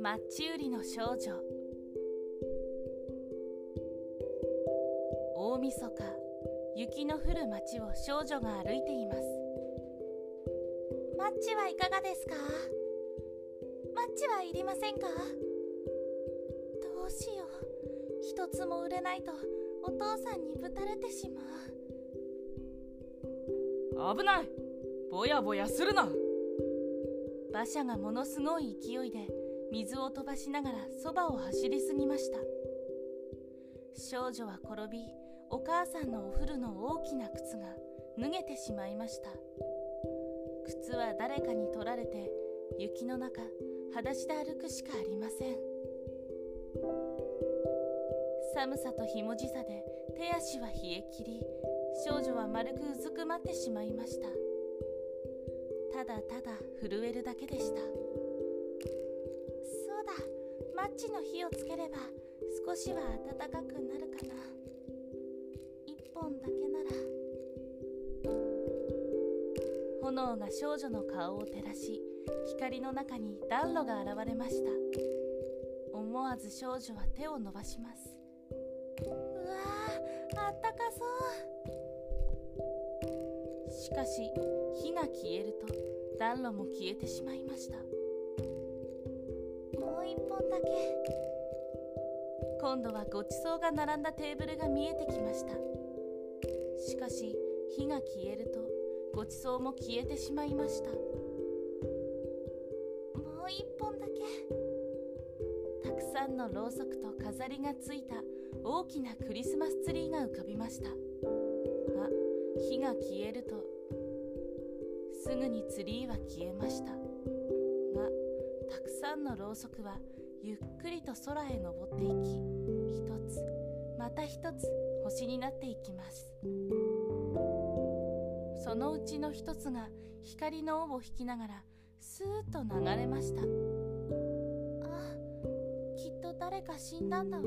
マッチ売りの少女。大晦日雪の降る街を少女が歩いています。マッチはいかがですか？マッチはいりませんか？どうしよう。一つも売れないとお父さんにぶたれてしまう。危ない。ぼやぼやするな。馬車がものすごい勢いで水を飛ばしながらそばを走りすぎました。少女は転びお母さんのお風呂の大きな靴が脱げてしまいました。靴は誰かに取られて雪の中裸足で歩くしかありません。寒さとひもじさで手足は冷え切り少女は丸くうずくまってしまいました。ただただ震えるだけでした。そうだマッチの火をつければ少しは暖かくなるかな。一本だけなら。炎が少女の顔を照らし光の中に暖炉が現れました。思わず少女は手を伸ばします。うわしかし火が消えると暖炉も消えてしまいました。もう一本だけ。今度はごちそうが並んだテーブルが見えてきました。しかし火が消えるとごちそうも消えてしまいました。もう一本だけ。たくさんのろうそくと飾りがついた大きなクリスマスツリーが浮かびました。が火が消えるとすぐにツリーは消えました。がたくさんのろうそくはゆっくりと空へ登っていき一つまた一つ星になっていきます。そのうちの一つが光の尾を引きながらスーッと流れました。あきっと誰か死んだんだわ。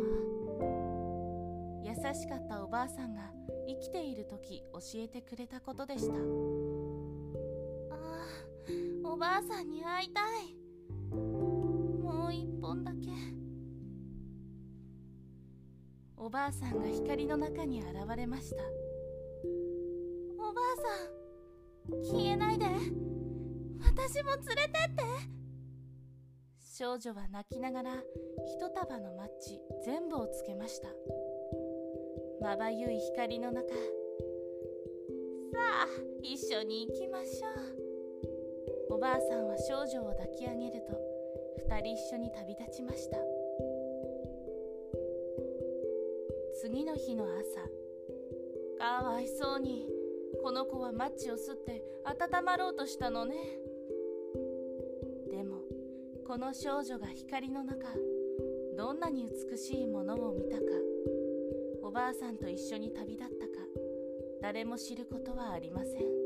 優しかったおばあさんが生きている時教えてくれたことでした。おばあさんに会いたい。もう一本だけ。おばあさんが光の中に現れました。おばあさん消えないで。私も連れてって。少女は泣きながら一束のマッチ全部をつけました。まばゆい光の中。さあ一緒に行きましょう。おばあさんは少女を抱き上げると二人一緒に旅立ちました。次の日の朝かわいそうにこの子はマッチを吸って温まろうとしたのね。でもこの少女が光の中どんなに美しいものを見たかおばあさんと一緒に旅立ったか誰も知ることはありません。